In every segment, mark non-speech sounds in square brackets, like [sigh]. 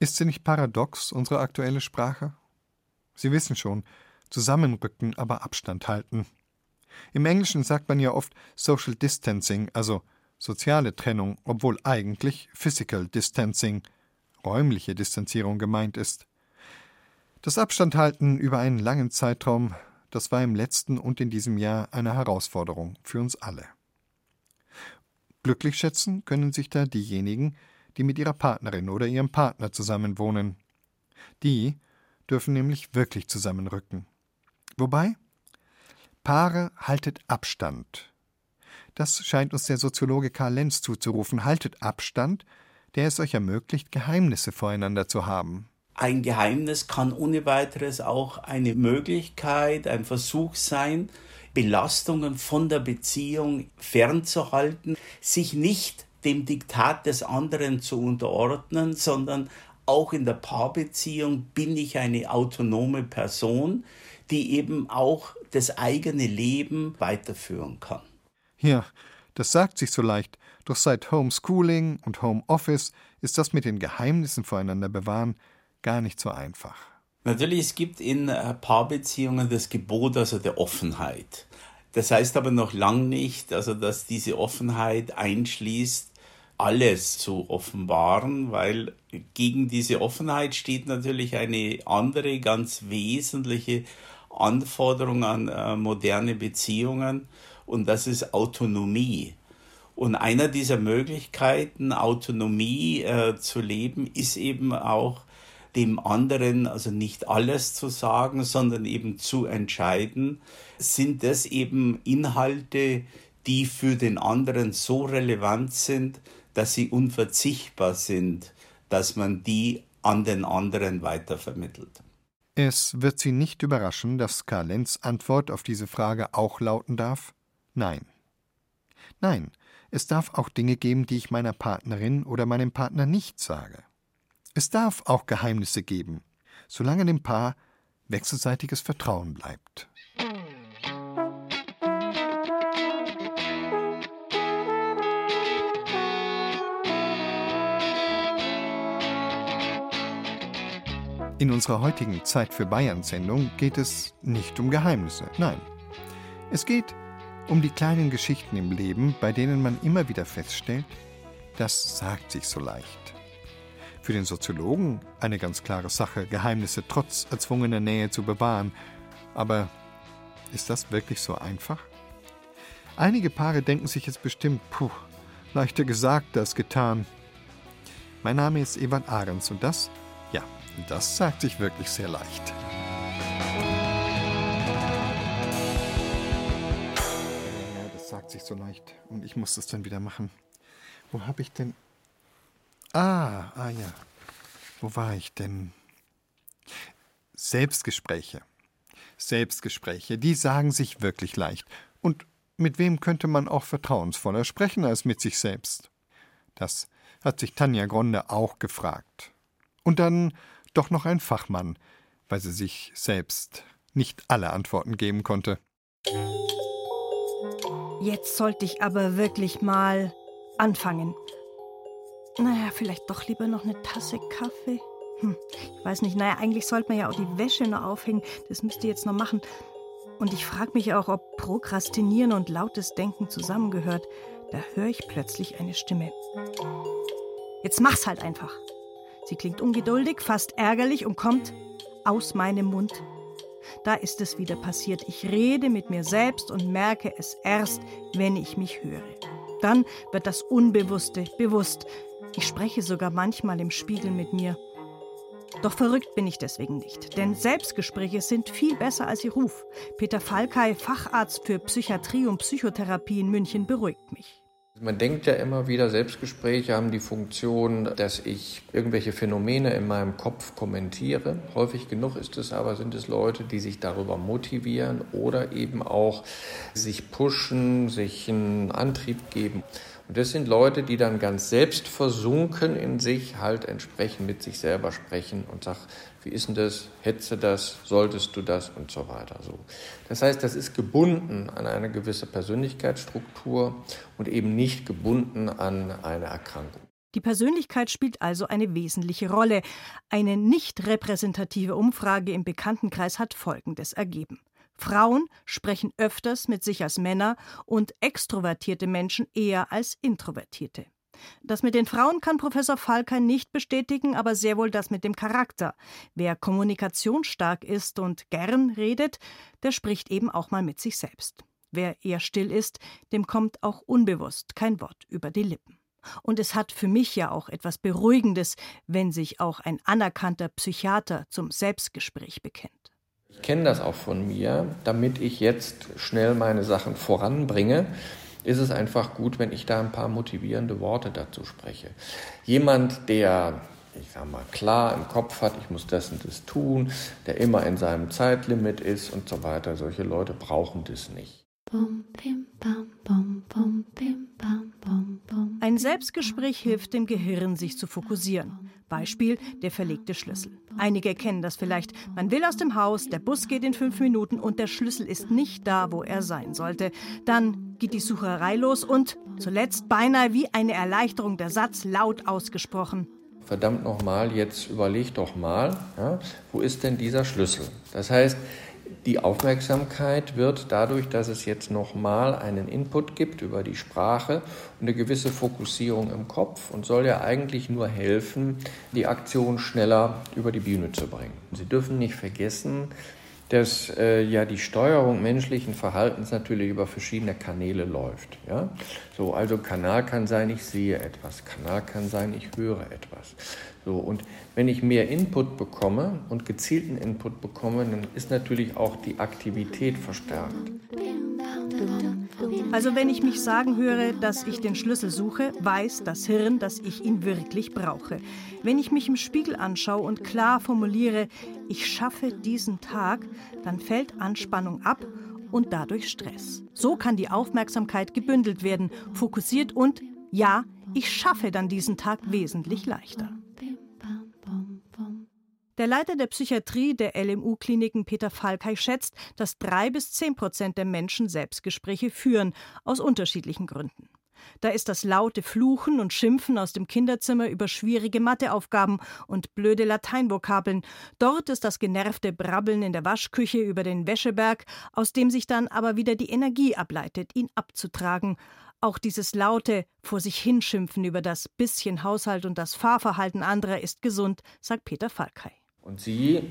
Ist sie nicht paradox, unsere aktuelle Sprache? Sie wissen schon, zusammenrücken, aber Abstand halten. Im Englischen sagt man ja oft Social Distancing, also soziale Trennung, obwohl eigentlich Physical Distancing, räumliche Distanzierung gemeint ist. Das Abstandhalten über einen langen Zeitraum, das war im letzten und in diesem Jahr eine Herausforderung für uns alle. Glücklich schätzen können sich da diejenigen, die mit ihrer Partnerin oder ihrem Partner zusammenwohnen. Die dürfen nämlich wirklich zusammenrücken. Wobei Paare haltet Abstand. Das scheint uns der Soziologe Karl Lenz zuzurufen. Haltet Abstand, der es euch ermöglicht, Geheimnisse voreinander zu haben. Ein Geheimnis kann ohne weiteres auch eine Möglichkeit, ein Versuch sein, Belastungen von der Beziehung fernzuhalten, sich nicht dem Diktat des anderen zu unterordnen, sondern auch in der Paarbeziehung bin ich eine autonome Person, die eben auch das eigene Leben weiterführen kann. Ja, das sagt sich so leicht, doch seit Homeschooling und Homeoffice ist das mit den Geheimnissen voreinander bewahren gar nicht so einfach. Natürlich, es gibt in äh, Paarbeziehungen das Gebot also der Offenheit. Das heißt aber noch lang nicht, also dass diese Offenheit einschließt, alles zu offenbaren, weil gegen diese Offenheit steht natürlich eine andere ganz wesentliche Anforderung an äh, moderne Beziehungen und das ist Autonomie. Und einer dieser Möglichkeiten, Autonomie äh, zu leben, ist eben auch dem anderen, also nicht alles zu sagen, sondern eben zu entscheiden, sind das eben Inhalte, die für den anderen so relevant sind, dass sie unverzichtbar sind, dass man die an den anderen weitervermittelt. Es wird Sie nicht überraschen, dass Karl Lenz Antwort auf diese Frage auch lauten darf: Nein. Nein, es darf auch Dinge geben, die ich meiner Partnerin oder meinem Partner nicht sage. Es darf auch Geheimnisse geben, solange dem Paar wechselseitiges Vertrauen bleibt. In unserer heutigen Zeit für Bayern-Sendung geht es nicht um Geheimnisse, nein. Es geht um die kleinen Geschichten im Leben, bei denen man immer wieder feststellt, das sagt sich so leicht. Für den Soziologen eine ganz klare Sache, Geheimnisse trotz erzwungener Nähe zu bewahren. Aber ist das wirklich so einfach? Einige Paare denken sich jetzt bestimmt, puh, leichter gesagt als getan. Mein Name ist Ewald Ahrens und das das sagt sich wirklich sehr leicht. Ja, das sagt sich so leicht. Und ich muss das dann wieder machen. Wo habe ich denn. Ah, ah ja. Wo war ich denn? Selbstgespräche. Selbstgespräche, die sagen sich wirklich leicht. Und mit wem könnte man auch vertrauensvoller sprechen als mit sich selbst? Das hat sich Tanja Gronde auch gefragt. Und dann doch noch ein Fachmann, weil sie sich selbst nicht alle Antworten geben konnte. Jetzt sollte ich aber wirklich mal anfangen. Naja, vielleicht doch lieber noch eine Tasse Kaffee. Hm, ich weiß nicht, naja, eigentlich sollte man ja auch die Wäsche noch aufhängen. Das müsst ihr jetzt noch machen. Und ich frage mich auch, ob Prokrastinieren und lautes Denken zusammengehört. Da höre ich plötzlich eine Stimme. Jetzt mach's halt einfach. Sie klingt ungeduldig, fast ärgerlich und kommt aus meinem Mund. Da ist es wieder passiert. Ich rede mit mir selbst und merke es erst, wenn ich mich höre. Dann wird das Unbewusste bewusst. Ich spreche sogar manchmal im Spiegel mit mir. Doch verrückt bin ich deswegen nicht, denn Selbstgespräche sind viel besser als ihr Ruf. Peter Falkay, Facharzt für Psychiatrie und Psychotherapie in München, beruhigt mich. Man denkt ja immer wieder, Selbstgespräche haben die Funktion, dass ich irgendwelche Phänomene in meinem Kopf kommentiere. Häufig genug ist es aber, sind es Leute, die sich darüber motivieren oder eben auch sich pushen, sich einen Antrieb geben. Und das sind Leute, die dann ganz selbstversunken in sich halt entsprechend mit sich selber sprechen und sagen, wie ist denn das, du das, solltest du das und so weiter. So. Das heißt, das ist gebunden an eine gewisse Persönlichkeitsstruktur und eben nicht gebunden an eine Erkrankung. Die Persönlichkeit spielt also eine wesentliche Rolle. Eine nicht repräsentative Umfrage im Bekanntenkreis hat Folgendes ergeben. Frauen sprechen öfters mit sich als Männer und extrovertierte Menschen eher als introvertierte. Das mit den Frauen kann Professor Falker nicht bestätigen, aber sehr wohl das mit dem Charakter. Wer kommunikationsstark ist und gern redet, der spricht eben auch mal mit sich selbst. Wer eher still ist, dem kommt auch unbewusst kein Wort über die Lippen. Und es hat für mich ja auch etwas Beruhigendes, wenn sich auch ein anerkannter Psychiater zum Selbstgespräch bekennt. Ich kenne das auch von mir, damit ich jetzt schnell meine Sachen voranbringe ist es einfach gut, wenn ich da ein paar motivierende Worte dazu spreche. Jemand, der ich sag mal, klar im Kopf hat, ich muss das und das tun, der immer in seinem Zeitlimit ist und so weiter. Solche Leute brauchen das nicht. Ein Selbstgespräch hilft dem Gehirn, sich zu fokussieren. Beispiel der verlegte Schlüssel. Einige kennen das vielleicht. Man will aus dem Haus, der Bus geht in fünf Minuten und der Schlüssel ist nicht da, wo er sein sollte. Dann geht die Sucherei los und zuletzt beinahe wie eine Erleichterung der Satz laut ausgesprochen. Verdammt nochmal, jetzt überleg doch mal, ja, wo ist denn dieser Schlüssel? Das heißt, die Aufmerksamkeit wird dadurch, dass es jetzt nochmal einen Input gibt über die Sprache und eine gewisse Fokussierung im Kopf und soll ja eigentlich nur helfen, die Aktion schneller über die Bühne zu bringen. Sie dürfen nicht vergessen, dass äh, ja die Steuerung menschlichen Verhaltens natürlich über verschiedene Kanäle läuft. Ja? So, also Kanal kann sein, ich sehe etwas, Kanal kann sein, ich höre etwas. So, und wenn ich mehr Input bekomme und gezielten Input bekomme, dann ist natürlich auch die Aktivität verstärkt. Also wenn ich mich sagen höre, dass ich den Schlüssel suche, weiß das Hirn, dass ich ihn wirklich brauche. Wenn ich mich im Spiegel anschaue und klar formuliere, ich schaffe diesen Tag, dann fällt Anspannung ab und dadurch Stress. So kann die Aufmerksamkeit gebündelt werden, fokussiert und ja, ich schaffe dann diesen Tag wesentlich leichter. Der Leiter der Psychiatrie der LMU-Kliniken Peter Falkay schätzt, dass drei bis zehn Prozent der Menschen Selbstgespräche führen, aus unterschiedlichen Gründen. Da ist das laute Fluchen und Schimpfen aus dem Kinderzimmer über schwierige Matheaufgaben und blöde Lateinvokabeln. Dort ist das genervte Brabbeln in der Waschküche über den Wäscheberg, aus dem sich dann aber wieder die Energie ableitet, ihn abzutragen. Auch dieses laute vor sich hinschimpfen über das bisschen Haushalt und das Fahrverhalten anderer ist gesund, sagt Peter Falkay. Und Sie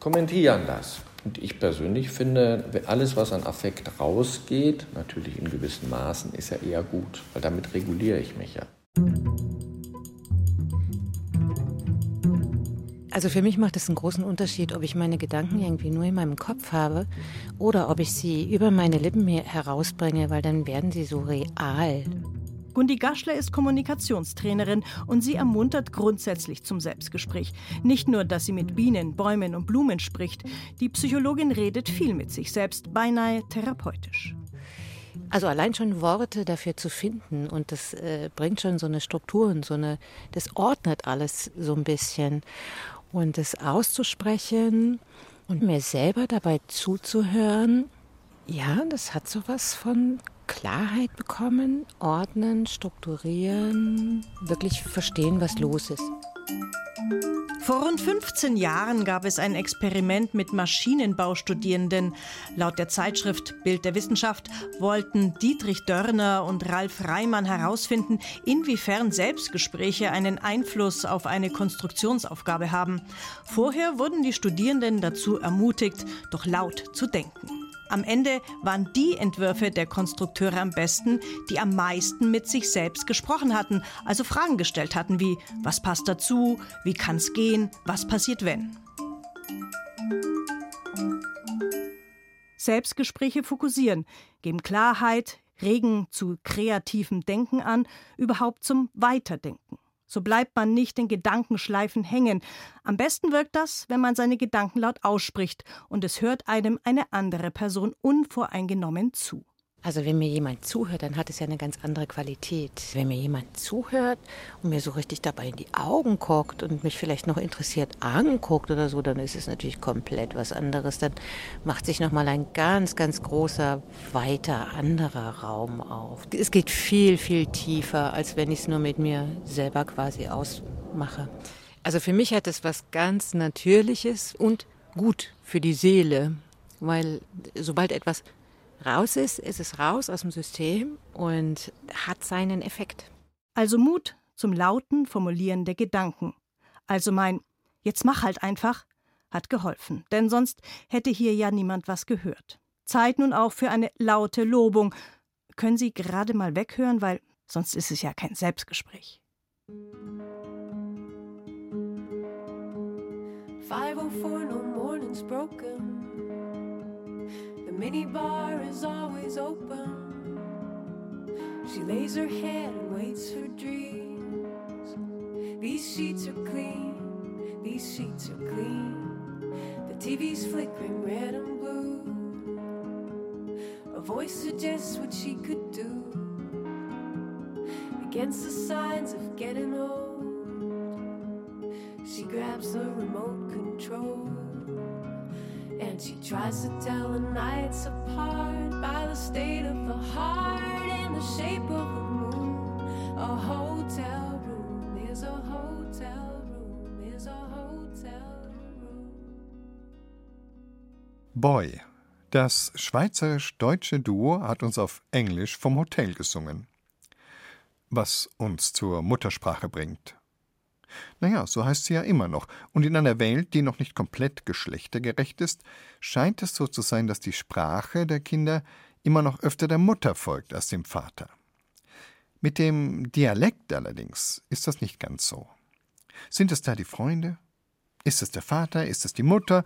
kommentieren das. Und ich persönlich finde, alles, was an Affekt rausgeht, natürlich in gewissen Maßen, ist ja eher gut, weil damit reguliere ich mich ja. Also für mich macht es einen großen Unterschied, ob ich meine Gedanken irgendwie nur in meinem Kopf habe oder ob ich sie über meine Lippen herausbringe, weil dann werden sie so real. Gundi Gaschler ist Kommunikationstrainerin und sie ermuntert grundsätzlich zum Selbstgespräch. Nicht nur, dass sie mit Bienen, Bäumen und Blumen spricht, die Psychologin redet viel mit sich selbst, beinahe therapeutisch. Also allein schon Worte dafür zu finden und das äh, bringt schon so eine Struktur und so eine, das ordnet alles so ein bisschen. Und das auszusprechen und mir selber dabei zuzuhören, ja, das hat sowas von Klarheit bekommen, ordnen, strukturieren, wirklich verstehen, was los ist. Vor rund 15 Jahren gab es ein Experiment mit Maschinenbaustudierenden. Laut der Zeitschrift Bild der Wissenschaft wollten Dietrich Dörner und Ralf Reimann herausfinden, inwiefern Selbstgespräche einen Einfluss auf eine Konstruktionsaufgabe haben. Vorher wurden die Studierenden dazu ermutigt, doch laut zu denken. Am Ende waren die Entwürfe der Konstrukteure am besten, die am meisten mit sich selbst gesprochen hatten, also Fragen gestellt hatten wie, was passt dazu, wie kann es gehen, was passiert wenn. Selbstgespräche fokussieren, geben Klarheit, regen zu kreativem Denken an, überhaupt zum Weiterdenken. So bleibt man nicht in Gedankenschleifen hängen. Am besten wirkt das, wenn man seine Gedanken laut ausspricht und es hört einem eine andere Person unvoreingenommen zu. Also wenn mir jemand zuhört, dann hat es ja eine ganz andere Qualität. Wenn mir jemand zuhört und mir so richtig dabei in die Augen guckt und mich vielleicht noch interessiert anguckt oder so, dann ist es natürlich komplett was anderes. Dann macht sich nochmal ein ganz, ganz großer, weiter, anderer Raum auf. Es geht viel, viel tiefer, als wenn ich es nur mit mir selber quasi ausmache. Also für mich hat es was ganz Natürliches und gut für die Seele, weil sobald etwas raus ist, ist es raus aus dem System und hat seinen Effekt. Also Mut zum lauten Formulieren der Gedanken. Also mein Jetzt mach halt einfach hat geholfen, denn sonst hätte hier ja niemand was gehört. Zeit nun auch für eine laute Lobung. Können Sie gerade mal weghören, weil sonst ist es ja kein Selbstgespräch. 504 no morning's broken mini bar is always open. She lays her head and waits her dreams. These sheets are clean, these sheets are clean. The TV's flickering red and blue. A voice suggests what she could do against the signs of getting old. She grabs the remote control. And she tries to tell the nights apart by the state of the heart and the shape of the moon. A hotel room is a hotel room is a hotel room. Boy. Das schweizerisch-deutsche Duo hat uns auf Englisch vom Hotel gesungen. Was uns zur Muttersprache bringt. Naja, so heißt sie ja immer noch. Und in einer Welt, die noch nicht komplett geschlechtergerecht ist, scheint es so zu sein, dass die Sprache der Kinder immer noch öfter der Mutter folgt als dem Vater. Mit dem Dialekt allerdings ist das nicht ganz so. Sind es da die Freunde? Ist es der Vater? Ist es die Mutter?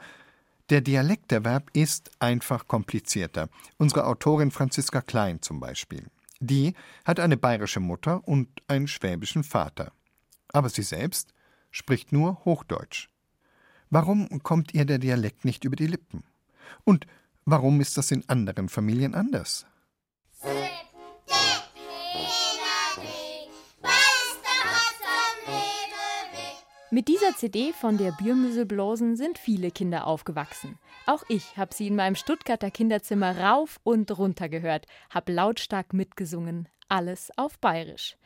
Der Dialekterwerb ist einfach komplizierter. Unsere Autorin Franziska Klein zum Beispiel. Die hat eine bayerische Mutter und einen schwäbischen Vater aber sie selbst spricht nur Hochdeutsch. Warum kommt ihr der Dialekt nicht über die Lippen? Und warum ist das in anderen Familien anders? Mit dieser CD von der Bürmüselblosen sind viele Kinder aufgewachsen. Auch ich habe sie in meinem Stuttgarter Kinderzimmer rauf und runter gehört, habe lautstark mitgesungen, alles auf Bayerisch.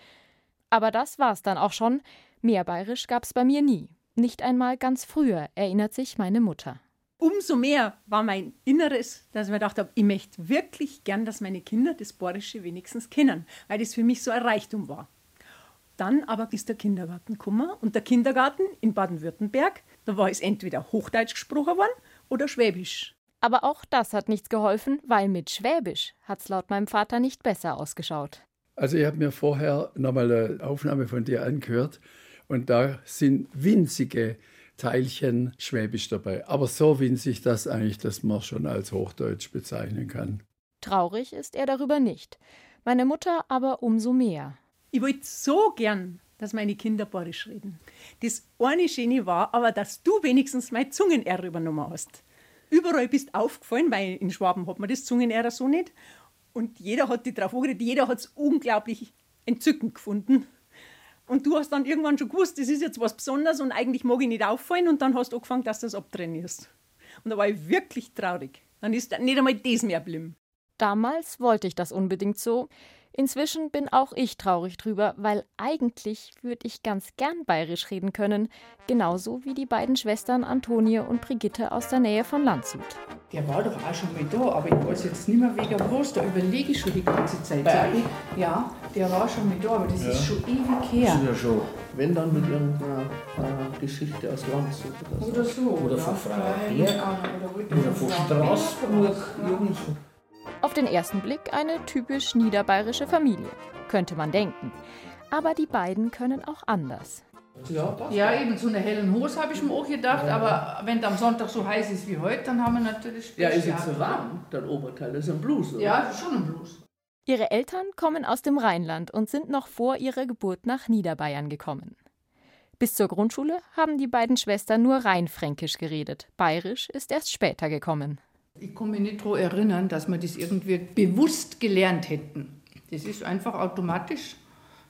Aber das war's dann auch schon. Mehr Bayerisch gab's bei mir nie. Nicht einmal ganz früher, erinnert sich meine Mutter. Umso mehr war mein Inneres, dass ich mir gedacht habe, ich möchte wirklich gern, dass meine Kinder das Bayerische wenigstens kennen, weil das für mich so ein Reichtum war. Dann aber ist der Kindergarten gekommen und der Kindergarten in Baden-Württemberg, da war es entweder Hochdeutsch gesprochen worden oder Schwäbisch. Aber auch das hat nichts geholfen, weil mit Schwäbisch hat's laut meinem Vater nicht besser ausgeschaut. Also ich habe mir vorher nochmal eine Aufnahme von dir angehört und da sind winzige Teilchen Schwäbisch dabei. Aber so winzig, dass eigentlich das man schon als Hochdeutsch bezeichnen kann. Traurig ist er darüber nicht. Meine Mutter aber umso mehr. Ich wollte so gern, dass meine Kinder Borisch reden. Das eine Schöne war aber, dass du wenigstens mein Zungen-R übernommen hast. Überall bist aufgefallen, weil in Schwaben hat man das Zungen-R so nicht. Und jeder hat die drauf angeredet, jeder hat es unglaublich entzückend gefunden. Und du hast dann irgendwann schon gewusst, das ist jetzt was Besonderes und eigentlich mag ich nicht auffallen und dann hast du angefangen, dass du das abtrainierst. Und da war ich wirklich traurig. Dann ist nicht einmal das mehr blieben. Damals wollte ich das unbedingt so. Inzwischen bin auch ich traurig drüber, weil eigentlich würde ich ganz gern bayerisch reden können, genauso wie die beiden Schwestern Antonie und Brigitte aus der Nähe von Landshut. Der war doch auch schon mal da, aber ich weiß jetzt nicht mehr wegen was, da überlege ich schon die ganze Zeit. Bei ja, der war schon mal da, aber das ja. ist schon ewig her. Das ist ja schon, wenn dann mit irgendeiner äh, Geschichte aus Landshut oder so. Oder so. Oder von Freiberg. Oder, oder von Straßburg, irgendwo. Auf den ersten Blick eine typisch niederbayerische Familie, könnte man denken. Aber die beiden können auch anders. Ja, ja eben so eine hellen Hose habe ich mir auch gedacht, ja. aber wenn es am Sonntag so heiß ist wie heute, dann haben wir natürlich. Ja, ist jetzt so warm, dein Oberteil, das ist ein Blues, oder? Ja, schon ein Blues. Ihre Eltern kommen aus dem Rheinland und sind noch vor ihrer Geburt nach Niederbayern gekommen. Bis zur Grundschule haben die beiden Schwestern nur rein fränkisch geredet. Bayerisch ist erst später gekommen. Ich kann mich nicht daran erinnern, dass wir das irgendwie bewusst gelernt hätten. Das ist einfach automatisch.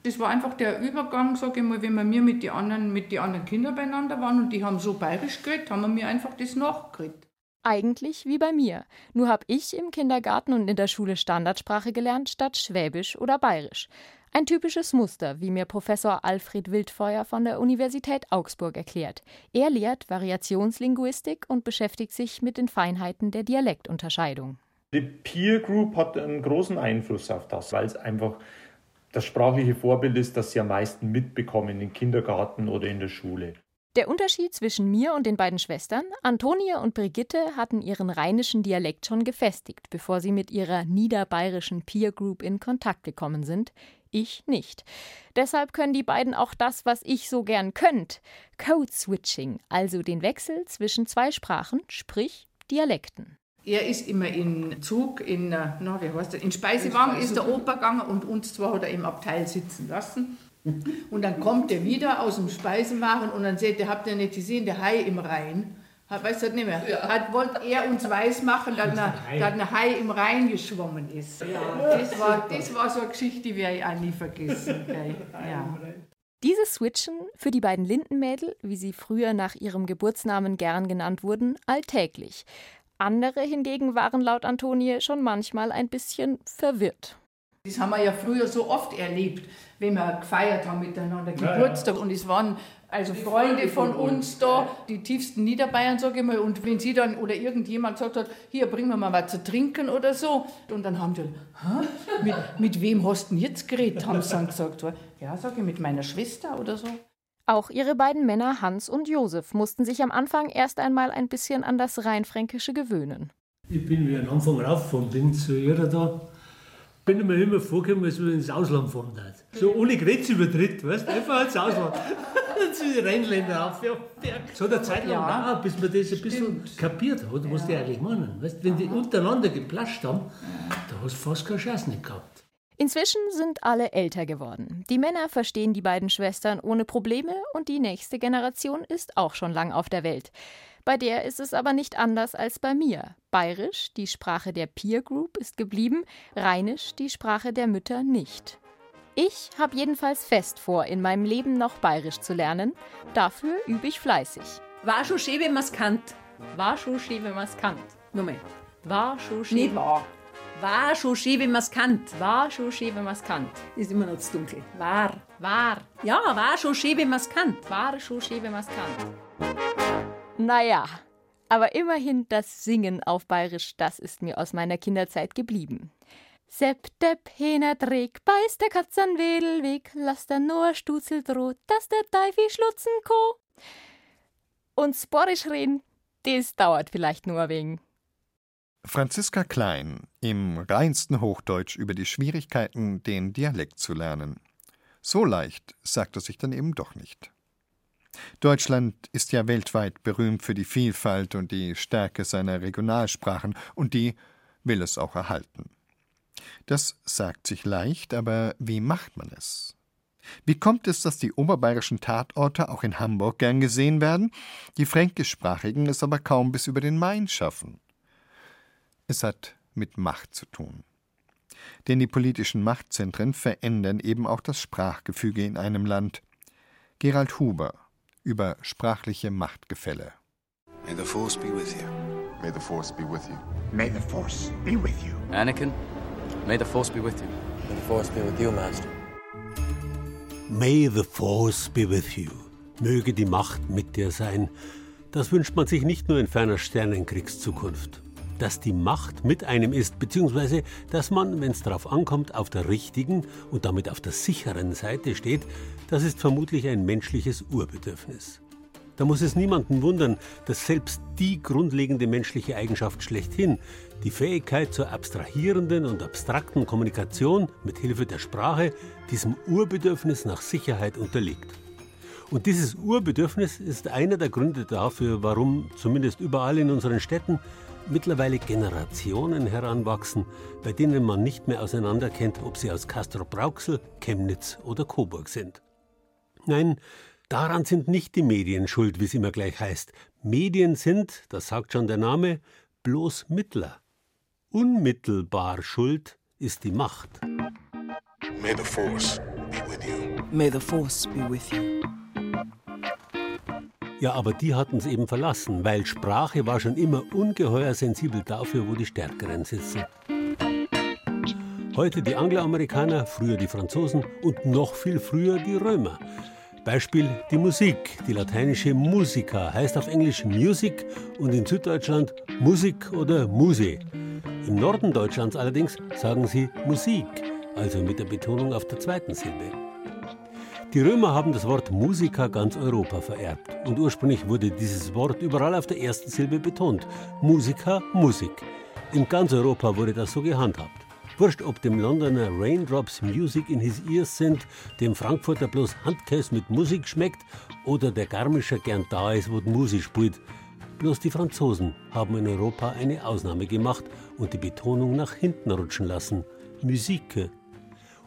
Das war einfach der Übergang, sage ich mal, wenn wir mit den anderen, anderen Kindern beieinander waren und die haben so bayerisch geredet, haben wir mir einfach das nachgeredet. Eigentlich wie bei mir. Nur habe ich im Kindergarten und in der Schule Standardsprache gelernt statt Schwäbisch oder Bayerisch. Ein typisches Muster, wie mir Professor Alfred Wildfeuer von der Universität Augsburg erklärt. Er lehrt Variationslinguistik und beschäftigt sich mit den Feinheiten der Dialektunterscheidung. Die Peer Group hat einen großen Einfluss auf das, weil es einfach das sprachliche Vorbild ist, das sie am meisten mitbekommen im Kindergarten oder in der Schule. Der Unterschied zwischen mir und den beiden Schwestern, Antonie und Brigitte, hatten ihren rheinischen Dialekt schon gefestigt, bevor sie mit ihrer niederbayerischen Peer Group in Kontakt gekommen sind. Ich nicht. Deshalb können die beiden auch das, was ich so gern könnt: Code Switching, also den Wechsel zwischen zwei Sprachen, sprich Dialekten. Er ist immer in Zug, in, äh, na, wie heißt das, in Speisewagen ist der Opa gegangen und uns zwar hat er im Abteil sitzen lassen. Und dann kommt er wieder aus dem Speisenwagen und dann sagt er, habt ihr nicht gesehen, der Hai im Rhein? Weißt du nicht mehr? Ja. Hat, wollte er uns weismachen, dass, dass ein Hai im Rhein geschwommen ist. Ja. Das, war, das war so eine Geschichte, die werde ich auch nie vergessen. Ja. Dieses Switchen für die beiden Lindenmädel, wie sie früher nach ihrem Geburtsnamen gern genannt wurden, alltäglich. Andere hingegen waren laut Antonie schon manchmal ein bisschen verwirrt. Das haben wir ja früher so oft erlebt, wenn wir gefeiert haben miteinander Geburtstag. Ja, ja. Und es waren also Freunde von uns da, die tiefsten Niederbayern, sage ich mal. Und wenn sie dann oder irgendjemand gesagt hat, hier, bringen wir mal was zu trinken oder so. Und dann haben die, Hä? Mit, mit wem hast du denn jetzt geredet? Haben sie dann gesagt. Ja, sage ich, mit meiner Schwester oder so. Auch ihre beiden Männer Hans und Josef mussten sich am Anfang erst einmal ein bisschen an das Rheinfränkische gewöhnen. Ich bin wie am Anfang raufgefahren bin zu ihr da bin mir immer vorgekommen, als wenn ich ins Ausland fahren darf. So ohne Grenzübertritt, weißt du, einfach ins Ausland. [laughs] zu den Rheinländer auf. Ja, so eine Zeit lang ja, bis man das ein bisschen Stimmt. kapiert hat, was ja. die eigentlich meinen. Weißt, wenn die untereinander geplascht haben, da hast du fast keine Chance nicht gehabt. Inzwischen sind alle älter geworden. Die Männer verstehen die beiden Schwestern ohne Probleme und die nächste Generation ist auch schon lang auf der Welt. Bei der ist es aber nicht anders als bei mir. Bayerisch, die Sprache der Peer Group, ist geblieben, Rheinisch, die Sprache der Mütter, nicht. Ich habe jedenfalls fest vor, in meinem Leben noch Bayerisch zu lernen. Dafür übe ich fleißig. War schon schön, wenn man's kannt. War schon schön, wenn man's kannt. Nochmal. War schon schön. Nicht wahr. War schon schön, wenn man's kannt. War schon schön, wenn man's kannt. Ist immer noch zu dunkel. War. War. Ja, war schon schön, wenn man's kannt. War schon schön, wenn man's kannt. Naja, aber immerhin das Singen auf Bayerisch, das ist mir aus meiner Kinderzeit geblieben. Sepp de Pener Dreck, beißt der Katz an Wedelweg, lass der nur Stutzel droht, dass der Teifi schlutzen ko. Und Sporisch reden, das dauert vielleicht nur wegen. Franziska Klein im reinsten Hochdeutsch über die Schwierigkeiten, den Dialekt zu lernen. So leicht sagt er sich dann eben doch nicht. Deutschland ist ja weltweit berühmt für die Vielfalt und die Stärke seiner Regionalsprachen, und die will es auch erhalten. Das sagt sich leicht, aber wie macht man es? Wie kommt es, dass die oberbayerischen Tatorte auch in Hamburg gern gesehen werden, die fränkischsprachigen es aber kaum bis über den Main schaffen? Es hat mit Macht zu tun. Denn die politischen Machtzentren verändern eben auch das Sprachgefüge in einem Land. Gerald Huber über sprachliche Machtgefälle. May the Force be with you. May the Force be with you. May the Force be with you. Anakin, may the Force be with you. May the Force be with you, Master. May the Force be with you. Möge die Macht mit dir sein. Das wünscht man sich nicht nur in ferner Sternenkriegszukunft dass die Macht mit einem ist, beziehungsweise dass man, wenn es darauf ankommt, auf der richtigen und damit auf der sicheren Seite steht, das ist vermutlich ein menschliches Urbedürfnis. Da muss es niemanden wundern, dass selbst die grundlegende menschliche Eigenschaft schlechthin, die Fähigkeit zur abstrahierenden und abstrakten Kommunikation mit Hilfe der Sprache, diesem Urbedürfnis nach Sicherheit unterliegt. Und dieses Urbedürfnis ist einer der Gründe dafür, warum zumindest überall in unseren Städten mittlerweile Generationen heranwachsen, bei denen man nicht mehr auseinanderkennt, ob sie aus Castrop-Rauxel, Chemnitz oder Coburg sind. Nein, daran sind nicht die Medien schuld, wie es immer gleich heißt. Medien sind, das sagt schon der Name, bloß Mittler. Unmittelbar schuld ist die Macht. May the Force be with you. May the Force be with you. Ja, aber die hatten es eben verlassen, weil Sprache war schon immer ungeheuer sensibel dafür, wo die Stärkeren sitzen. Heute die Angloamerikaner, früher die Franzosen und noch viel früher die Römer. Beispiel die Musik. Die lateinische Musica heißt auf Englisch Music und in Süddeutschland Musik oder Muse. Im Norden Deutschlands allerdings sagen sie Musik, also mit der Betonung auf der zweiten Silbe. Die Römer haben das Wort Musica ganz Europa vererbt und ursprünglich wurde dieses Wort überall auf der ersten Silbe betont. Musica, Musik. In ganz Europa wurde das so gehandhabt. Wurscht, ob dem Londoner Raindrops Music in his ears sind, dem Frankfurter bloß Handkäse mit Musik schmeckt oder der Garmischer gern da ist, wo die Musik spielt. Bloß die Franzosen haben in Europa eine Ausnahme gemacht und die Betonung nach hinten rutschen lassen. Musik.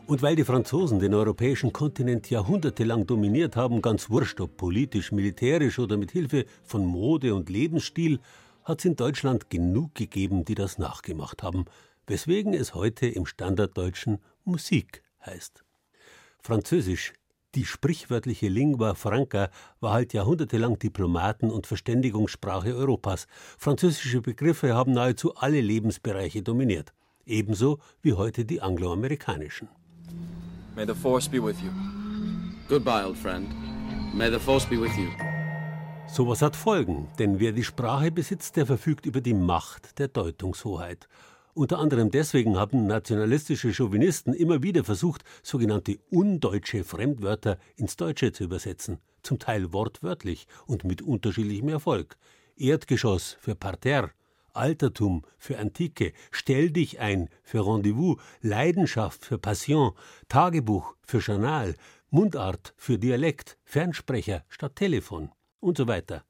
Und weil die Franzosen den europäischen Kontinent jahrhundertelang dominiert haben, ganz wurscht ob politisch, militärisch oder mit Hilfe von Mode und Lebensstil, hat es in Deutschland genug gegeben, die das nachgemacht haben, weswegen es heute im Standarddeutschen Musik heißt. Französisch, die sprichwörtliche Lingua franca, war halt jahrhundertelang Diplomaten- und Verständigungssprache Europas. Französische Begriffe haben nahezu alle Lebensbereiche dominiert, ebenso wie heute die angloamerikanischen. May the Force be with you. Goodbye, old friend. May the Force be with you. Sowas hat Folgen, denn wer die Sprache besitzt, der verfügt über die Macht der Deutungshoheit. Unter anderem deswegen haben nationalistische Chauvinisten immer wieder versucht, sogenannte undeutsche Fremdwörter ins Deutsche zu übersetzen, zum Teil wortwörtlich und mit unterschiedlichem Erfolg. Erdgeschoss für Parterre, Altertum für Antike, Stell dich ein für Rendezvous, Leidenschaft für Passion, Tagebuch für Journal, Mundart für Dialekt, Fernsprecher statt Telefon und so weiter.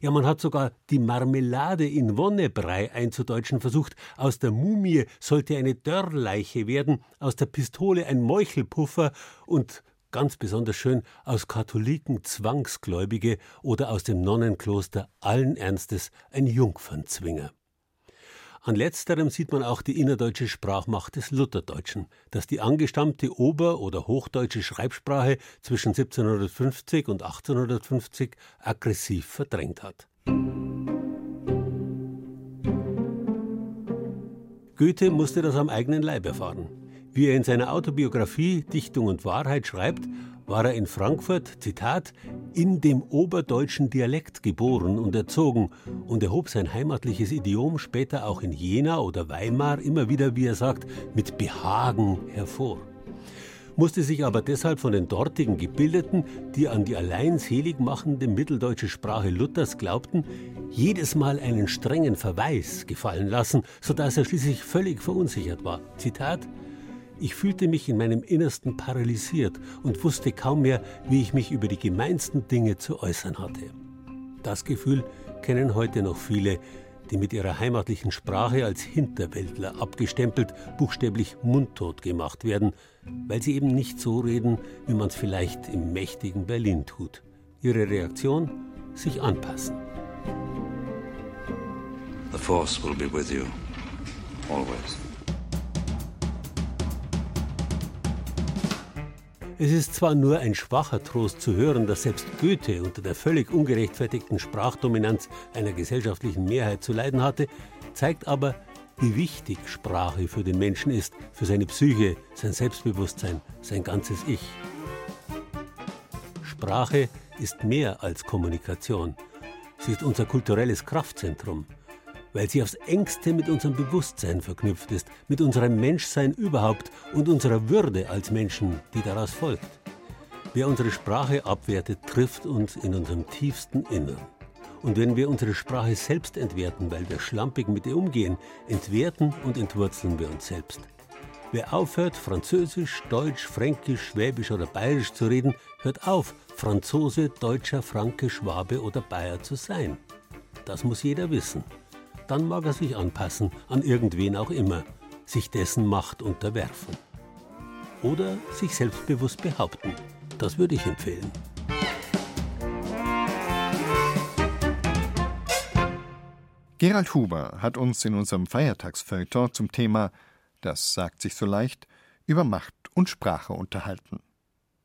Ja, man hat sogar die Marmelade in Wonnebrei einzudeutschen versucht. Aus der Mumie sollte eine Dörrleiche werden, aus der Pistole ein Meuchelpuffer und ganz besonders schön aus Katholiken Zwangsgläubige oder aus dem Nonnenkloster allen Ernstes ein Jungfernzwinger. An letzterem sieht man auch die innerdeutsche Sprachmacht des Lutherdeutschen, das die angestammte ober- oder hochdeutsche Schreibsprache zwischen 1750 und 1850 aggressiv verdrängt hat. Goethe musste das am eigenen Leib erfahren. Wie er in seiner Autobiografie Dichtung und Wahrheit schreibt, war er in Frankfurt, Zitat, in dem oberdeutschen Dialekt geboren und erzogen und erhob sein heimatliches Idiom später auch in Jena oder Weimar immer wieder, wie er sagt, mit Behagen hervor. Musste sich aber deshalb von den dortigen Gebildeten, die an die allein selig machende mitteldeutsche Sprache Luthers glaubten, jedes Mal einen strengen Verweis gefallen lassen, sodass er schließlich völlig verunsichert war. Zitat ich fühlte mich in meinem Innersten paralysiert und wusste kaum mehr, wie ich mich über die gemeinsten Dinge zu äußern hatte. Das Gefühl kennen heute noch viele, die mit ihrer heimatlichen Sprache als Hinterwäldler abgestempelt, buchstäblich mundtot gemacht werden, weil sie eben nicht so reden, wie man es vielleicht im mächtigen Berlin tut. Ihre Reaktion? Sich anpassen. The Force will be with you. Always. Es ist zwar nur ein schwacher Trost zu hören, dass selbst Goethe unter der völlig ungerechtfertigten Sprachdominanz einer gesellschaftlichen Mehrheit zu leiden hatte, zeigt aber, wie wichtig Sprache für den Menschen ist, für seine Psyche, sein Selbstbewusstsein, sein ganzes Ich. Sprache ist mehr als Kommunikation. Sie ist unser kulturelles Kraftzentrum weil sie aufs engste mit unserem Bewusstsein verknüpft ist, mit unserem Menschsein überhaupt und unserer Würde als Menschen, die daraus folgt. Wer unsere Sprache abwertet, trifft uns in unserem tiefsten Innern. Und wenn wir unsere Sprache selbst entwerten, weil wir schlampig mit ihr umgehen, entwerten und entwurzeln wir uns selbst. Wer aufhört, Französisch, Deutsch, Fränkisch, Schwäbisch oder Bayerisch zu reden, hört auf, Franzose, Deutscher, Franke, Schwabe oder Bayer zu sein. Das muss jeder wissen dann mag er sich anpassen an irgendwen auch immer, sich dessen Macht unterwerfen. Oder sich selbstbewusst behaupten. Das würde ich empfehlen. Gerald Huber hat uns in unserem Feiertagsfeuilleton zum Thema Das sagt sich so leicht über Macht und Sprache unterhalten.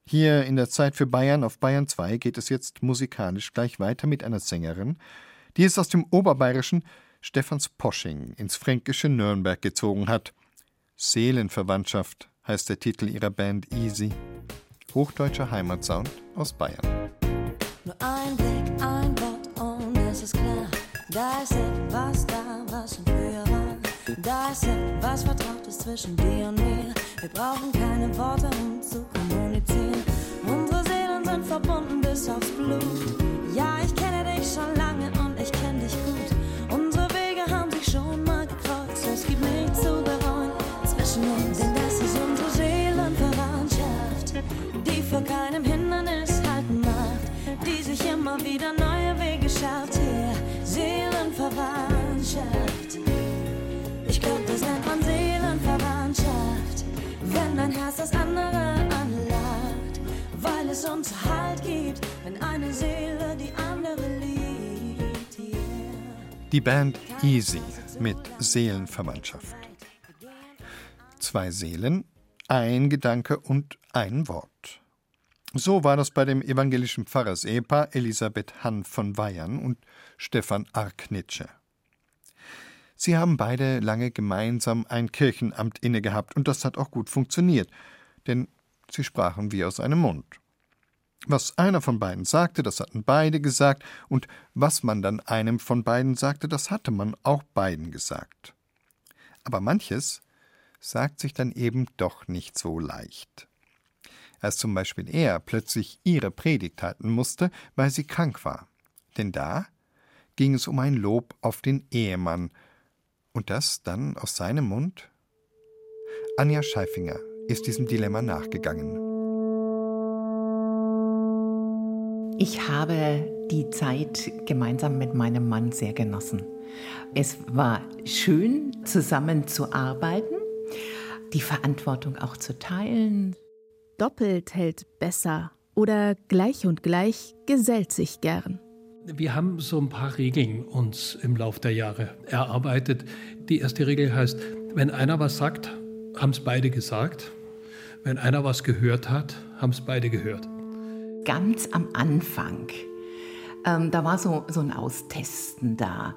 Hier in der Zeit für Bayern auf Bayern 2 geht es jetzt musikalisch gleich weiter mit einer Sängerin, die es aus dem Oberbayerischen Stephans Posching ins fränkische Nürnberg gezogen hat. Seelenverwandtschaft heißt der Titel ihrer Band Easy. Hochdeutscher Heimatsound aus Bayern. Nur ein Blick, ein Wort und es ist klar, da ist etwas da, was schon früher war. Da ist etwas Vertrautes zwischen dir und mir. Wir brauchen keine Worte, um zu kommunizieren. Unsere Seelen sind verbunden bis aufs Blut. Ja, Zu bereuen zwischen uns, unsere Seelenverwandtschaft, die vor keinem Hindernis halten macht, die sich immer wieder neue Wege schafft. Seelenverwandtschaft. Ich glaube, das nennt man Seelenverwandtschaft, wenn dein Herz das andere anlacht, weil es uns Halt gibt, wenn eine Seele die andere liebt. Die Band Easy mit Seelenverwandtschaft. Zwei Seelen, ein Gedanke und ein Wort. So war das bei dem evangelischen Pfarrersehepaar Elisabeth Hann von Weyern und Stefan Arknitsche. Sie haben beide lange gemeinsam ein Kirchenamt innegehabt und das hat auch gut funktioniert, denn sie sprachen wie aus einem Mund. Was einer von beiden sagte, das hatten beide gesagt, und was man dann einem von beiden sagte, das hatte man auch beiden gesagt. Aber manches sagt sich dann eben doch nicht so leicht. Als zum Beispiel er plötzlich ihre Predigt halten musste, weil sie krank war. Denn da ging es um ein Lob auf den Ehemann, und das dann aus seinem Mund? Anja Scheifinger ist diesem Dilemma nachgegangen. Ich habe die Zeit gemeinsam mit meinem Mann sehr genossen. Es war schön, zusammen zu arbeiten, die Verantwortung auch zu teilen. Doppelt hält besser oder gleich und gleich gesellt sich gern. Wir haben so ein paar Regeln uns im Laufe der Jahre erarbeitet. Die erste Regel heißt, wenn einer was sagt, haben es beide gesagt. Wenn einer was gehört hat, haben es beide gehört. Ganz am Anfang, ähm, da war so, so ein Austesten da.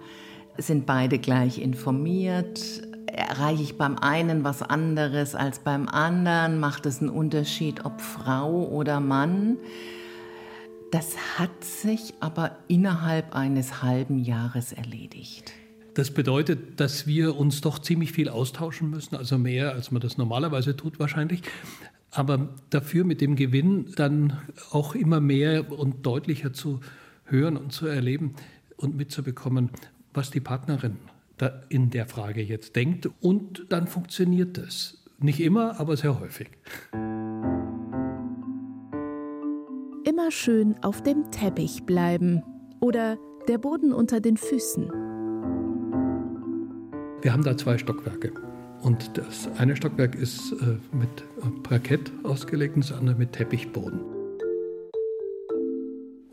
Sind beide gleich informiert? Erreiche ich beim einen was anderes als beim anderen? Macht es einen Unterschied, ob Frau oder Mann? Das hat sich aber innerhalb eines halben Jahres erledigt. Das bedeutet, dass wir uns doch ziemlich viel austauschen müssen, also mehr, als man das normalerweise tut wahrscheinlich. Aber dafür mit dem Gewinn dann auch immer mehr und deutlicher zu hören und zu erleben und mitzubekommen, was die Partnerin da in der Frage jetzt denkt. Und dann funktioniert das. Nicht immer, aber sehr häufig. Immer schön auf dem Teppich bleiben oder der Boden unter den Füßen. Wir haben da zwei Stockwerke. Und das eine Stockwerk ist äh, mit Parkett ausgelegt und das andere mit Teppichboden.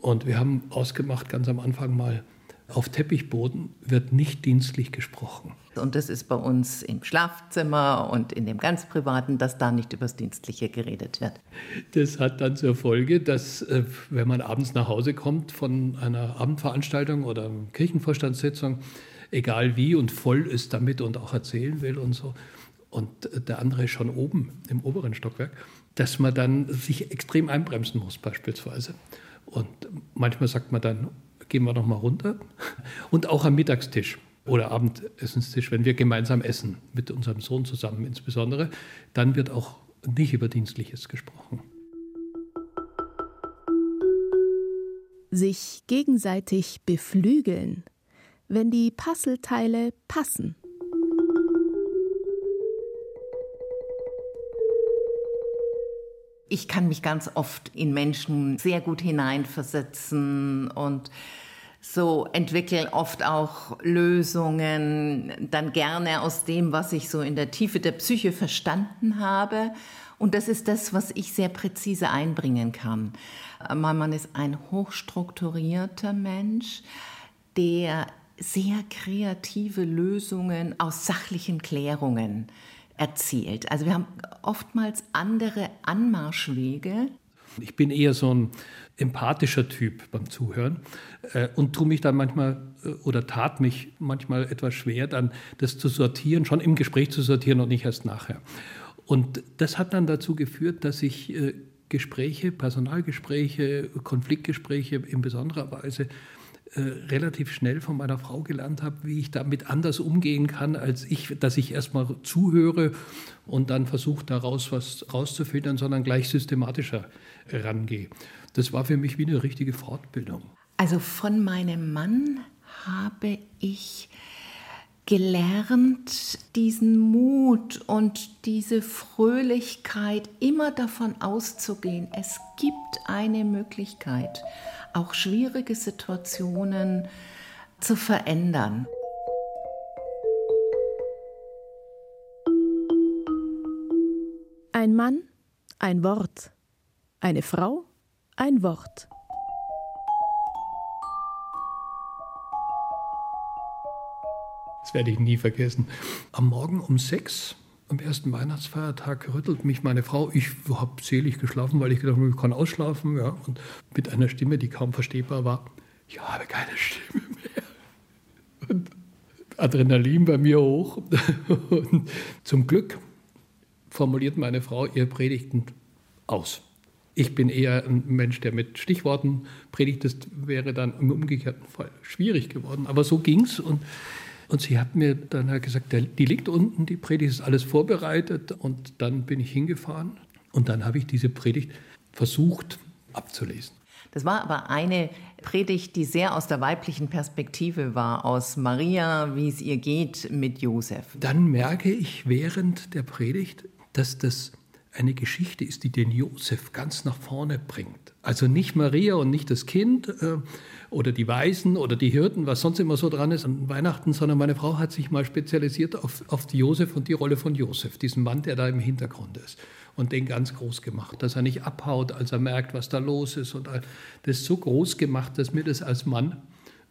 Und wir haben ausgemacht, ganz am Anfang mal, auf Teppichboden wird nicht dienstlich gesprochen. Und das ist bei uns im Schlafzimmer und in dem ganz privaten, dass da nicht übers Dienstliche geredet wird. Das hat dann zur Folge, dass äh, wenn man abends nach Hause kommt von einer Abendveranstaltung oder Kirchenvorstandssitzung, egal wie und voll ist damit und auch erzählen will und so, und der andere ist schon oben im oberen Stockwerk, dass man dann sich extrem einbremsen muss beispielsweise. Und manchmal sagt man dann, gehen wir noch mal runter. Und auch am Mittagstisch oder Abendessenstisch, wenn wir gemeinsam essen, mit unserem Sohn zusammen insbesondere, dann wird auch nicht über Dienstliches gesprochen. Sich gegenseitig beflügeln, wenn die Puzzleteile passen. Ich kann mich ganz oft in Menschen sehr gut hineinversetzen und so entwickeln oft auch Lösungen, dann gerne aus dem, was ich so in der Tiefe der Psyche verstanden habe. Und das ist das, was ich sehr präzise einbringen kann. Mein Mann ist ein hochstrukturierter Mensch, der sehr kreative Lösungen aus sachlichen Klärungen erzählt. Also wir haben oftmals andere Anmarschwege. Ich bin eher so ein empathischer Typ beim Zuhören äh, und tue mich dann manchmal äh, oder tat mich manchmal etwas schwer, dann das zu sortieren, schon im Gespräch zu sortieren und nicht erst nachher. Und das hat dann dazu geführt, dass ich äh, Gespräche, Personalgespräche, Konfliktgespräche in besonderer Weise äh, relativ schnell von meiner Frau gelernt habe, wie ich damit anders umgehen kann, als ich, dass ich erstmal zuhöre und dann versuche, daraus was rauszufiltern, sondern gleich systematischer rangehe. Das war für mich wie eine richtige Fortbildung. Also von meinem Mann habe ich gelernt, diesen Mut und diese Fröhlichkeit immer davon auszugehen, es gibt eine Möglichkeit, auch schwierige Situationen zu verändern. Ein Mann, ein Wort. Eine Frau, ein Wort. Das werde ich nie vergessen. Am Morgen um sechs, am ersten Weihnachtsfeiertag, rüttelt mich meine Frau. Ich habe selig geschlafen, weil ich gedacht habe, ich kann ausschlafen. Ja. Und mit einer Stimme, die kaum verstehbar war, ich habe keine Stimme mehr. Und Adrenalin bei mir hoch. Und zum Glück formuliert meine Frau ihr Predigten aus. Ich bin eher ein Mensch, der mit Stichworten predigt. Das wäre dann im umgekehrten Fall schwierig geworden. Aber so ging es. Und und sie hat mir dann halt gesagt, die liegt unten, die Predigt ist alles vorbereitet. Und dann bin ich hingefahren und dann habe ich diese Predigt versucht abzulesen. Das war aber eine Predigt, die sehr aus der weiblichen Perspektive war, aus Maria, wie es ihr geht mit Josef. Dann merke ich während der Predigt, dass das eine Geschichte ist, die den Josef ganz nach vorne bringt. Also nicht Maria und nicht das Kind, äh, oder die Weisen oder die Hirten, was sonst immer so dran ist an Weihnachten, sondern meine Frau hat sich mal spezialisiert auf, auf Josef und die Rolle von Josef, diesen Mann, der da im Hintergrund ist. Und den ganz groß gemacht, dass er nicht abhaut, als er merkt, was da los ist. Und das so groß gemacht, dass mir das als Mann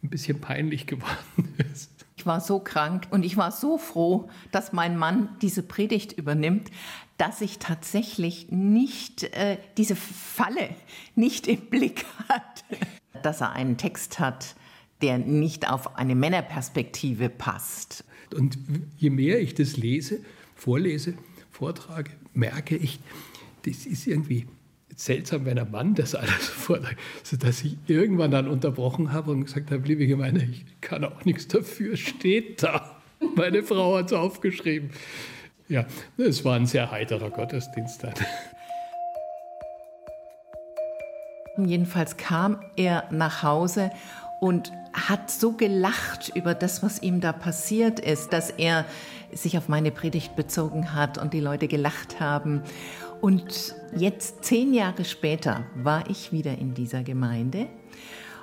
ein bisschen peinlich geworden [laughs] ist. Ich war so krank und ich war so froh, dass mein Mann diese Predigt übernimmt, dass ich tatsächlich nicht äh, diese Falle nicht im [laughs] Blick hatte dass er einen Text hat, der nicht auf eine Männerperspektive passt. Und je mehr ich das lese, vorlese, vortrage, merke ich, das ist irgendwie seltsam, wenn ein Mann das alles [laughs] vorträgt, sodass ich irgendwann dann unterbrochen habe und gesagt habe, liebe Gemeinde, ich kann auch nichts dafür, steht da. Meine Frau hat es aufgeschrieben. Ja, es war ein sehr heiterer Gottesdienst dann. Jedenfalls kam er nach Hause und hat so gelacht über das, was ihm da passiert ist, dass er sich auf meine Predigt bezogen hat und die Leute gelacht haben. Und jetzt, zehn Jahre später, war ich wieder in dieser Gemeinde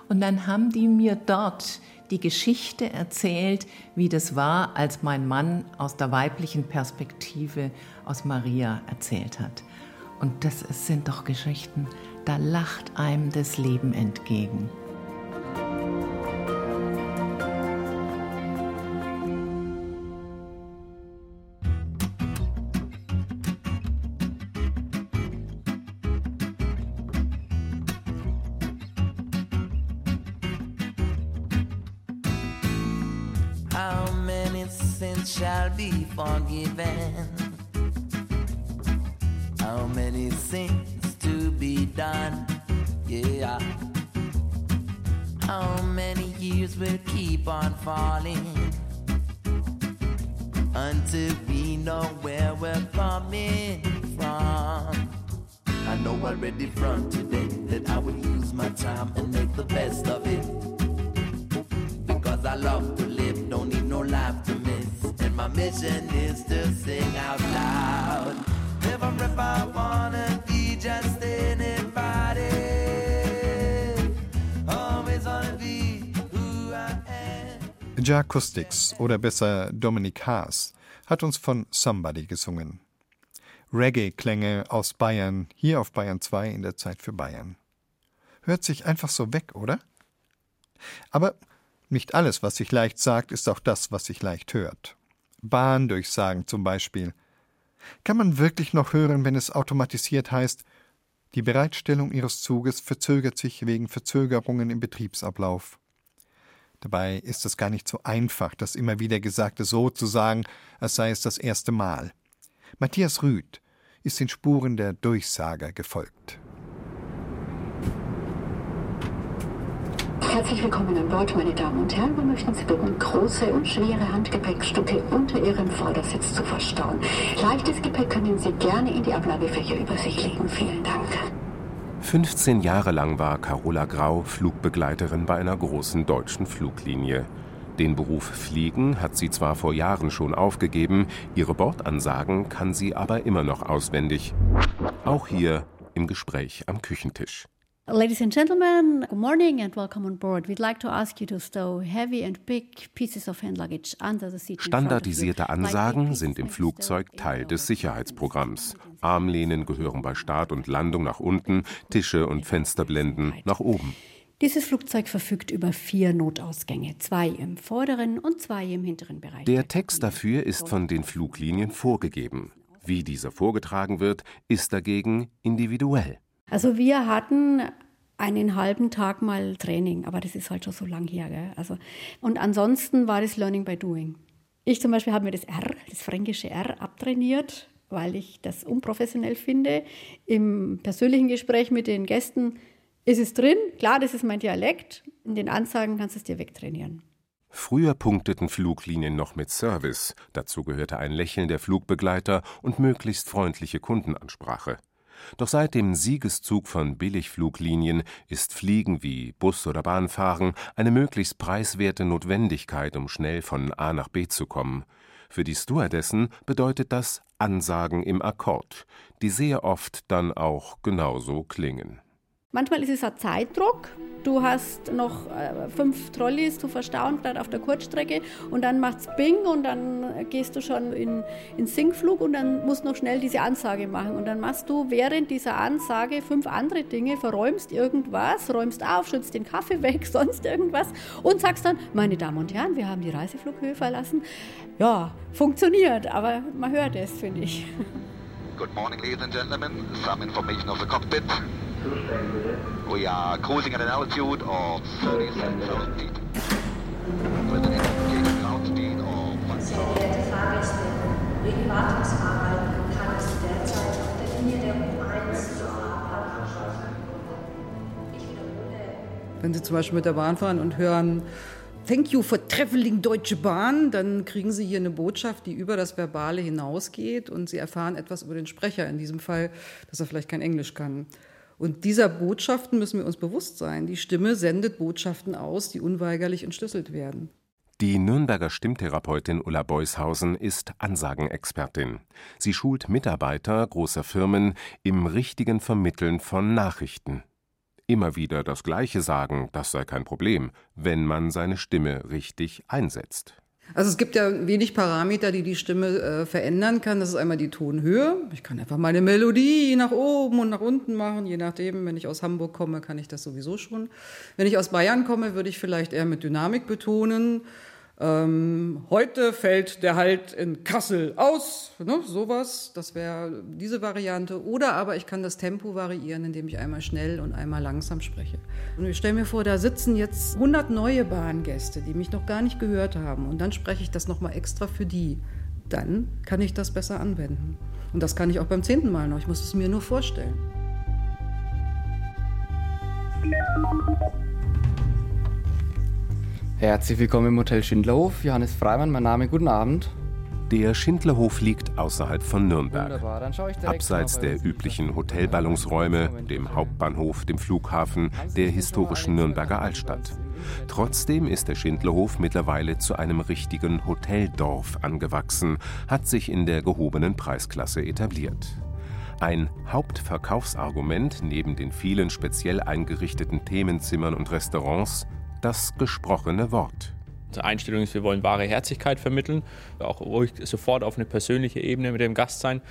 und dann haben die mir dort die Geschichte erzählt, wie das war, als mein Mann aus der weiblichen Perspektive aus Maria erzählt hat. Und das sind doch Geschichten, da lacht einem das Leben entgegen. Mission is to sing out loud. Never ever wanna be just anybody. Jacoustics oder besser Dominik Haas hat uns von Somebody gesungen. Reggae-Klänge aus Bayern, hier auf Bayern 2 in der Zeit für Bayern. Hört sich einfach so weg, oder? Aber Nicht alles, was sich leicht sagt, ist auch das, was sich leicht hört. Bahndurchsagen zum Beispiel. Kann man wirklich noch hören, wenn es automatisiert heißt, die Bereitstellung Ihres Zuges verzögert sich wegen Verzögerungen im Betriebsablauf? Dabei ist es gar nicht so einfach, das immer wieder Gesagte so zu sagen, als sei es das erste Mal. Matthias Rüth ist den Spuren der Durchsager gefolgt. Herzlich willkommen an Bord, meine Damen und Herren. Wir möchten Sie bitten, große und schwere Handgepäckstücke unter Ihrem Vordersitz zu verstauen. Leichtes Gepäck können Sie gerne in die Ablagefächer über sich legen. Vielen Dank. 15 Jahre lang war Carola Grau Flugbegleiterin bei einer großen deutschen Fluglinie. Den Beruf Fliegen hat sie zwar vor Jahren schon aufgegeben, ihre Bordansagen kann sie aber immer noch auswendig. Auch hier im Gespräch am Küchentisch. Ladies and gentlemen, good morning and welcome on board. We'd like to ask you to stow heavy and big pieces of hand luggage under the seat. Standardisierte Ansagen sind im Flugzeug Teil des Sicherheitsprogramms. Armlehnen gehören bei Start und Landung nach unten, Tische und Fensterblenden nach oben. Dieses Flugzeug verfügt über vier Notausgänge, zwei im vorderen und zwei im hinteren Bereich. Der Text dafür ist von den Fluglinien vorgegeben. Wie dieser vorgetragen wird, ist dagegen individuell. Also wir hatten einen halben Tag mal Training, aber das ist halt schon so lang her. Gell? Also, und ansonsten war das Learning by Doing. Ich zum Beispiel habe mir das R, das fränkische R, abtrainiert, weil ich das unprofessionell finde. Im persönlichen Gespräch mit den Gästen ist es drin. Klar, das ist mein Dialekt. In den Ansagen kannst du es dir wegtrainieren. Früher punkteten Fluglinien noch mit Service. Dazu gehörte ein Lächeln der Flugbegleiter und möglichst freundliche Kundenansprache. Doch seit dem Siegeszug von Billigfluglinien ist Fliegen wie Bus oder Bahnfahren eine möglichst preiswerte Notwendigkeit, um schnell von A nach B zu kommen. Für die Stewardessen bedeutet das Ansagen im Akkord, die sehr oft dann auch genauso klingen. Manchmal ist es ein Zeitdruck. Du hast noch äh, fünf Trolleys zu verstauen, gerade auf der Kurzstrecke, und dann macht's Bing und dann gehst du schon in, in Sinkflug und dann musst du noch schnell diese Ansage machen. Und dann machst du während dieser Ansage fünf andere Dinge, verräumst irgendwas, räumst auf, schützt den Kaffee weg, [laughs] sonst irgendwas und sagst dann, meine Damen und Herren, wir haben die Reiseflughöhe verlassen. Ja, funktioniert, aber man hört es, finde ich. Good morning, ladies and gentlemen. Some information of the cockpit. We are cruising at an altitude of 37,000 feet. With an indicated ground speed of Sehr geehrte Fahrgäste, wegen Wartungsarbeiten kann es derzeit auf der Linie der U1 zur Wenn Sie zum Beispiel mit der Bahn fahren und hören, Thank you for traveling Deutsche Bahn, dann kriegen Sie hier eine Botschaft, die über das Verbale hinausgeht und Sie erfahren etwas über den Sprecher, in diesem Fall, dass er vielleicht kein Englisch kann. Und dieser Botschaften müssen wir uns bewusst sein. Die Stimme sendet Botschaften aus, die unweigerlich entschlüsselt werden. Die Nürnberger Stimmtherapeutin Ulla Beushausen ist Ansagenexpertin. Sie schult Mitarbeiter großer Firmen im richtigen Vermitteln von Nachrichten. Immer wieder das Gleiche sagen, das sei kein Problem, wenn man seine Stimme richtig einsetzt. Also es gibt ja wenig Parameter, die die Stimme äh, verändern kann. Das ist einmal die Tonhöhe. Ich kann einfach meine Melodie nach oben und nach unten machen, je nachdem. Wenn ich aus Hamburg komme, kann ich das sowieso schon. Wenn ich aus Bayern komme, würde ich vielleicht eher mit Dynamik betonen. Ähm, heute fällt der Halt in Kassel aus, ne, sowas, das wäre diese Variante. Oder aber ich kann das Tempo variieren, indem ich einmal schnell und einmal langsam spreche. Und ich stelle mir vor, da sitzen jetzt 100 neue Bahngäste, die mich noch gar nicht gehört haben. Und dann spreche ich das nochmal extra für die. Dann kann ich das besser anwenden. Und das kann ich auch beim zehnten Mal noch. Ich muss es mir nur vorstellen. Herzlich willkommen im Hotel Schindlerhof. Johannes Freimann, mein Name, guten Abend. Der Schindlerhof liegt außerhalb von Nürnberg. Abseits der üblichen Hotelballungsräume, dem Hauptbahnhof, dem Flughafen, der historischen Nürnberger Altstadt. Trotzdem ist der Schindlerhof mittlerweile zu einem richtigen Hoteldorf angewachsen, hat sich in der gehobenen Preisklasse etabliert. Ein Hauptverkaufsargument neben den vielen speziell eingerichteten Themenzimmern und Restaurants das gesprochene Wort. Unsere Einstellung ist, wir wollen wahre Herzlichkeit vermitteln, auch ruhig sofort auf eine persönliche Ebene mit dem Gast sein,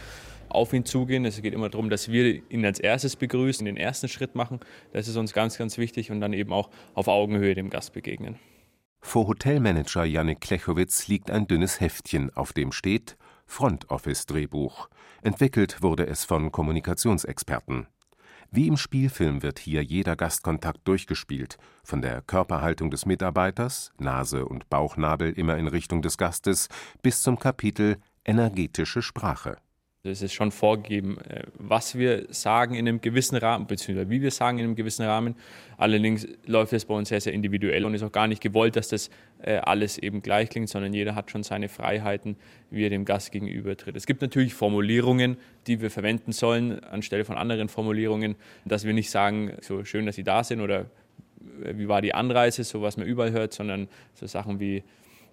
auf ihn zugehen. Es geht immer darum, dass wir ihn als erstes begrüßen, den ersten Schritt machen. Das ist uns ganz, ganz wichtig und dann eben auch auf Augenhöhe dem Gast begegnen. Vor Hotelmanager Jannik Klechowitz liegt ein dünnes Heftchen, auf dem steht Front Office Drehbuch. Entwickelt wurde es von Kommunikationsexperten. Wie im Spielfilm wird hier jeder Gastkontakt durchgespielt, von der Körperhaltung des Mitarbeiters, Nase und Bauchnabel immer in Richtung des Gastes, bis zum Kapitel energetische Sprache. Es ist schon vorgegeben, äh, was wir sagen in einem gewissen Rahmen, beziehungsweise wie wir sagen in einem gewissen Rahmen. Allerdings läuft es bei uns sehr, sehr individuell und ist auch gar nicht gewollt, dass das äh, alles eben gleich klingt, sondern jeder hat schon seine Freiheiten, wie er dem Gast gegenübertritt. Es gibt natürlich Formulierungen, die wir verwenden sollen, anstelle von anderen Formulierungen, dass wir nicht sagen, so schön, dass Sie da sind oder äh, wie war die Anreise, so was man überall hört, sondern so Sachen wie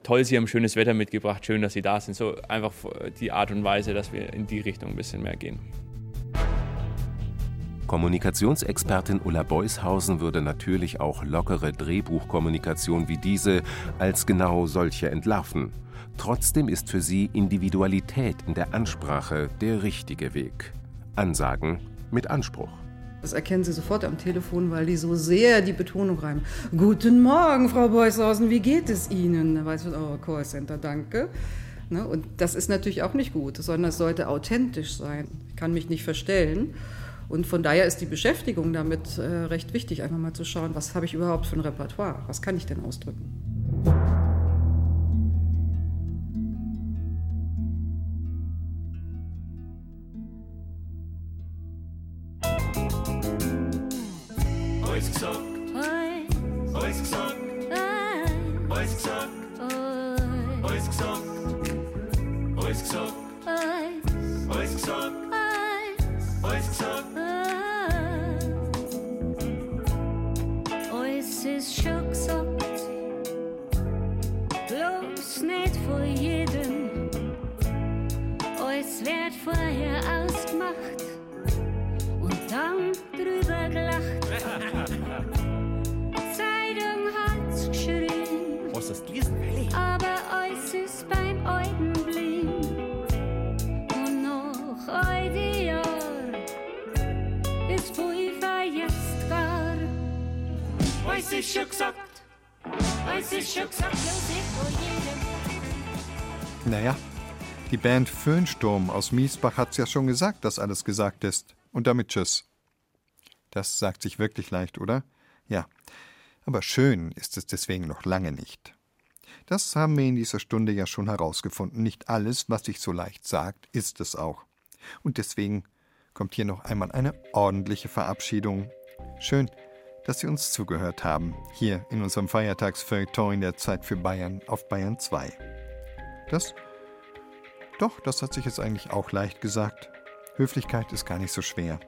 toll, Sie haben schönes Wetter mitgebracht, schön, dass Sie da sind. So einfach die Art und Weise, dass wir in die Richtung ein bisschen mehr gehen. Kommunikationsexpertin Ulla Beushausen würde natürlich auch lockere Drehbuchkommunikation wie diese als genau solche entlarven. Trotzdem ist für sie Individualität in der Ansprache der richtige Weg. Ansagen mit Anspruch. Das erkennen Sie sofort am Telefon, weil die so sehr die Betonung reimen. Guten Morgen, Frau Beushausen, wie geht es Ihnen? Da weiß man, oh, Callcenter, danke. Ne? Und das ist natürlich auch nicht gut, sondern es sollte authentisch sein. Ich kann mich nicht verstellen. Und von daher ist die Beschäftigung damit äh, recht wichtig, einfach mal zu schauen, was habe ich überhaupt für ein Repertoire? Was kann ich denn ausdrücken? Föhnsturm aus Miesbach hat's ja schon gesagt, dass alles gesagt ist. Und damit Tschüss. Das sagt sich wirklich leicht, oder? Ja. Aber schön ist es deswegen noch lange nicht. Das haben wir in dieser Stunde ja schon herausgefunden. Nicht alles, was sich so leicht sagt, ist es auch. Und deswegen kommt hier noch einmal eine ordentliche Verabschiedung. Schön, dass Sie uns zugehört haben, hier in unserem Feiertagsfeuilleton in der Zeit für Bayern auf Bayern 2. Das? Doch, das hat sich jetzt eigentlich auch leicht gesagt. Höflichkeit ist gar nicht so schwer.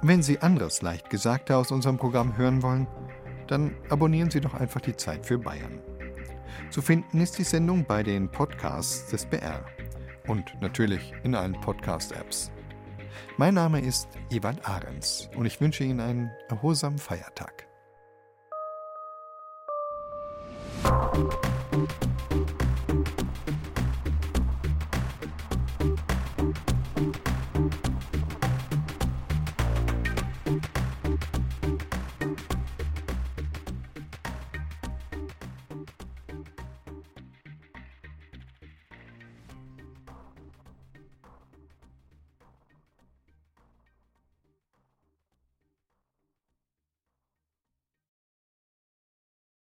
Wenn Sie anderes leicht Gesagte aus unserem Programm hören wollen, dann abonnieren Sie doch einfach die Zeit für Bayern. Zu finden ist die Sendung bei den Podcasts des BR und natürlich in allen Podcast-Apps. Mein Name ist Ewald Ahrens und ich wünsche Ihnen einen erholsamen Feiertag.